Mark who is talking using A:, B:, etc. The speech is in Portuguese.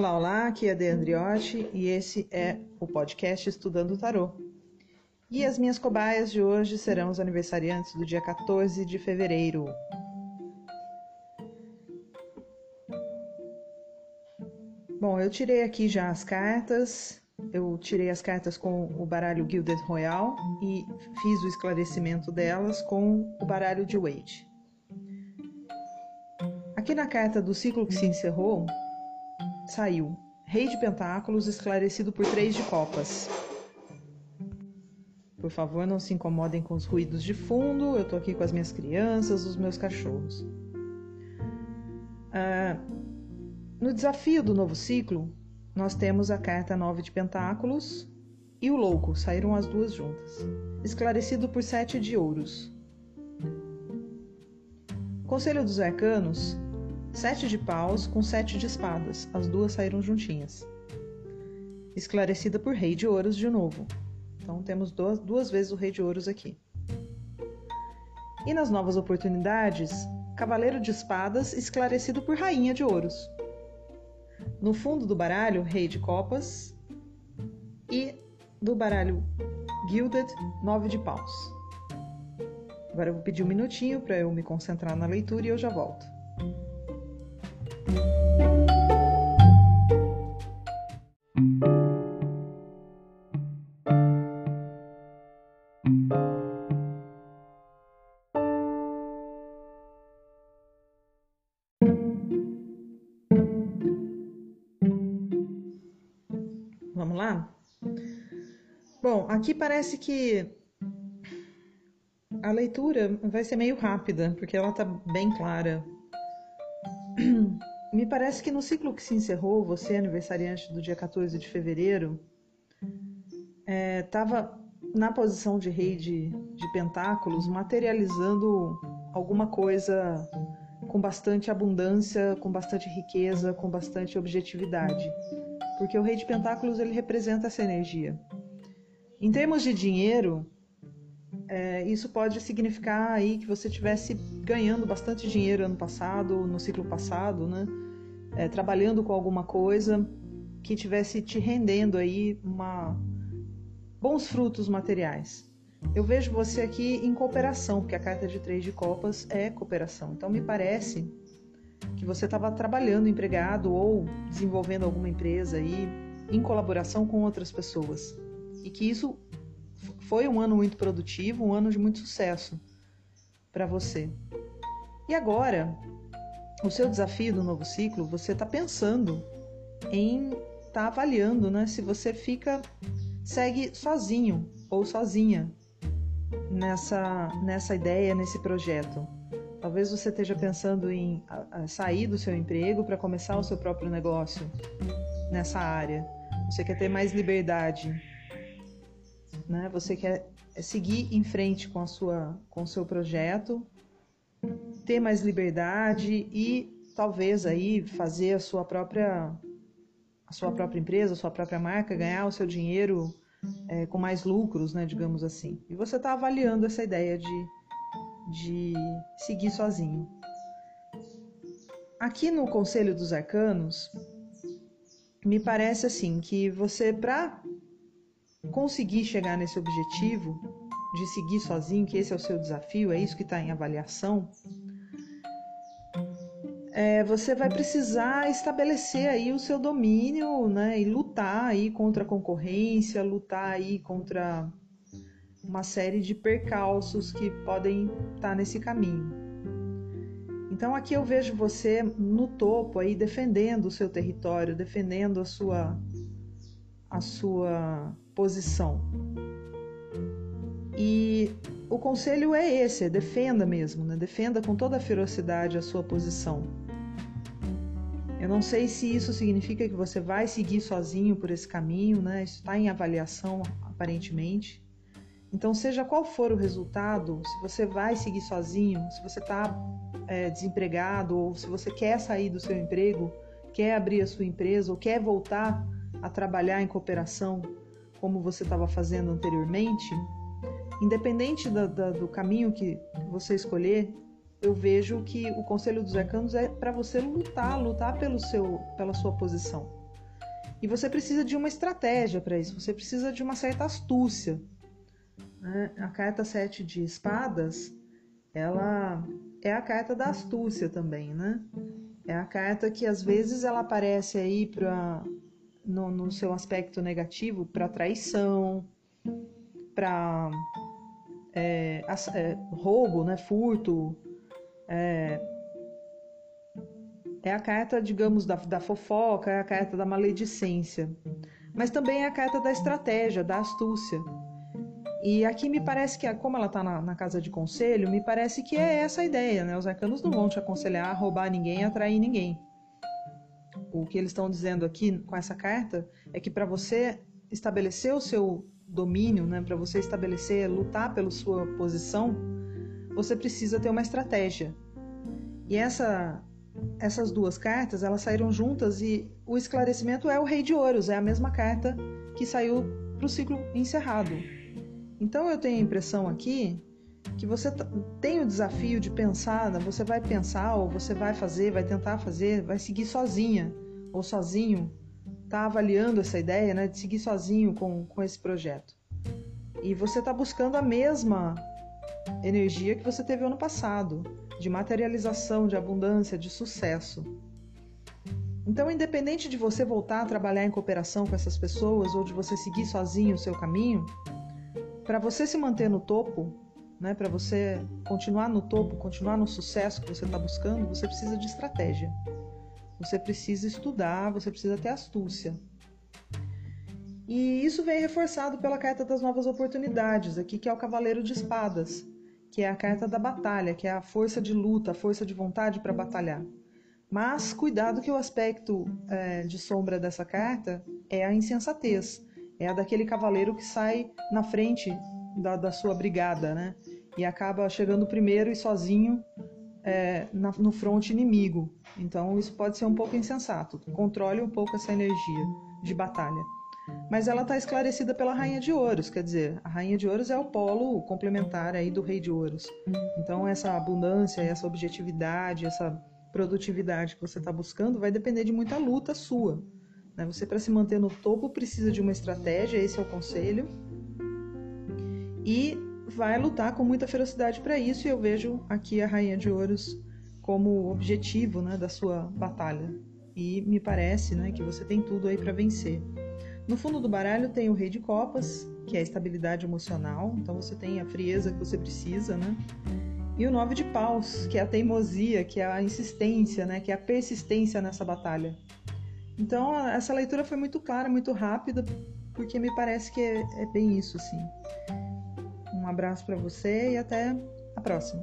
A: Olá, olá, aqui é a De Andriotti e esse é o podcast Estudando Tarô. E as minhas cobaias de hoje serão os aniversariantes do dia 14 de fevereiro. Bom, eu tirei aqui já as cartas, eu tirei as cartas com o baralho Gilded Royal e fiz o esclarecimento delas com o baralho de Wade. Aqui na carta do ciclo que se encerrou, saiu Rei de Pentáculos esclarecido por Três de Copas. Por favor, não se incomodem com os ruídos de fundo. Eu tô aqui com as minhas crianças, os meus cachorros. Ah, no desafio do novo ciclo, nós temos a carta Nove de Pentáculos e o Louco, saíram as duas juntas. Esclarecido por Sete de Ouros. Conselho dos Arcanos Sete de paus com sete de espadas, as duas saíram juntinhas. Esclarecida por Rei de Ouros de novo. Então temos duas, duas vezes o Rei de Ouros aqui. E nas novas oportunidades, Cavaleiro de Espadas esclarecido por Rainha de Ouros. No fundo do baralho, Rei de Copas. E do baralho Gilded, Nove de Paus. Agora eu vou pedir um minutinho para eu me concentrar na leitura e eu já volto. Lá? Bom, aqui parece que a leitura vai ser meio rápida, porque ela está bem clara. Me parece que no ciclo que se encerrou, você, aniversariante do dia 14 de fevereiro, estava é, na posição de rei de, de pentáculos, materializando alguma coisa com bastante abundância, com bastante riqueza, com bastante objetividade. Porque o rei de pentáculos ele representa essa energia. Em termos de dinheiro, é, isso pode significar aí que você tivesse ganhando bastante dinheiro ano passado, no ciclo passado, né? É, trabalhando com alguma coisa que tivesse te rendendo aí uma bons frutos materiais. Eu vejo você aqui em cooperação, porque a carta de três de copas é cooperação. Então me parece que você estava trabalhando empregado ou desenvolvendo alguma empresa aí em colaboração com outras pessoas e que isso foi um ano muito produtivo, um ano de muito sucesso para você. E agora, o seu desafio do novo ciclo, você está pensando em estar tá avaliando, né, se você fica segue sozinho ou sozinha nessa nessa ideia, nesse projeto. Talvez você esteja pensando em sair do seu emprego para começar o seu próprio negócio nessa área. Você quer ter mais liberdade né? Você quer seguir em frente com a sua com o seu projeto, ter mais liberdade e talvez aí fazer a sua própria a sua própria empresa, a sua própria marca, ganhar o seu dinheiro é, com mais lucros, né, digamos assim. E você está avaliando essa ideia de, de seguir sozinho. Aqui no Conselho dos Arcanos, me parece assim que você, para conseguir chegar nesse objetivo de seguir sozinho, que esse é o seu desafio, é isso que está em avaliação, é, você vai precisar estabelecer aí o seu domínio, né, e lutar aí contra a concorrência, lutar aí contra uma série de percalços que podem estar nesse caminho. Então aqui eu vejo você no topo aí defendendo o seu território, defendendo a sua a sua posição. E o conselho é esse, é defenda mesmo, né? defenda com toda a ferocidade a sua posição. Eu não sei se isso significa que você vai seguir sozinho por esse caminho, né? Isso está em avaliação aparentemente. Então, seja qual for o resultado, se você vai seguir sozinho, se você está é, desempregado ou se você quer sair do seu emprego, quer abrir a sua empresa ou quer voltar a trabalhar em cooperação como você estava fazendo anteriormente, independente da, da, do caminho que você escolher, eu vejo que o Conselho dos Arcanos é para você lutar, lutar pelo seu, pela sua posição. E você precisa de uma estratégia para isso, você precisa de uma certa astúcia. Né? A carta 7 de espadas, ela é a carta da astúcia também, né? É a carta que às vezes ela aparece aí para no, no, seu aspecto negativo para traição, para é, é, roubo, né, furto. É, é a carta, digamos, da, da fofoca, é a carta da maledicência. Mas também é a carta da estratégia, da astúcia. E aqui me parece que, como ela está na, na, casa de conselho, me parece que é essa a ideia, né? Os arcanos não vão te aconselhar a roubar ninguém, a atrair ninguém. O que eles estão dizendo aqui com essa carta é que para você estabelecer o seu domínio, né, para você estabelecer, lutar pela sua posição, você precisa ter uma estratégia. E essa, essas duas cartas, elas saíram juntas e o esclarecimento é o Rei de Ouros, é a mesma carta que saiu para o ciclo encerrado. Então eu tenho a impressão aqui que você tem o desafio de pensar, né? você vai pensar ou você vai fazer, vai tentar fazer, vai seguir sozinha ou sozinho, tá avaliando essa ideia, né, de seguir sozinho com, com esse projeto. E você está buscando a mesma energia que você teve ano passado, de materialização, de abundância, de sucesso. Então, independente de você voltar a trabalhar em cooperação com essas pessoas ou de você seguir sozinho o seu caminho, para você se manter no topo, né, para você continuar no topo, continuar no sucesso que você está buscando, você precisa de estratégia. Você precisa estudar, você precisa ter astúcia. E isso vem reforçado pela carta das novas oportunidades, aqui que é o Cavaleiro de Espadas, que é a carta da batalha, que é a força de luta, a força de vontade para batalhar. Mas cuidado que o aspecto é, de sombra dessa carta é a insensatez é a daquele cavaleiro que sai na frente da, da sua brigada, né? E acaba chegando primeiro e sozinho é, na, no fronte inimigo. Então isso pode ser um pouco insensato. Controle um pouco essa energia de batalha. Mas ela está esclarecida pela Rainha de Ouros, quer dizer, a Rainha de Ouros é o polo complementar aí do Rei de Ouros. Então essa abundância, essa objetividade, essa produtividade que você está buscando vai depender de muita luta sua. Né? Você, para se manter no topo, precisa de uma estratégia, esse é o conselho. E vai lutar com muita ferocidade para isso, e eu vejo aqui a Rainha de Ouros como objetivo né, da sua batalha. E me parece né, que você tem tudo aí para vencer. No fundo do baralho tem o Rei de Copas, que é a estabilidade emocional, então você tem a frieza que você precisa, né? E o Nove de Paus, que é a teimosia, que é a insistência, né? Que é a persistência nessa batalha. Então, essa leitura foi muito clara, muito rápida, porque me parece que é, é bem isso, assim. Um abraço para você e até a próxima.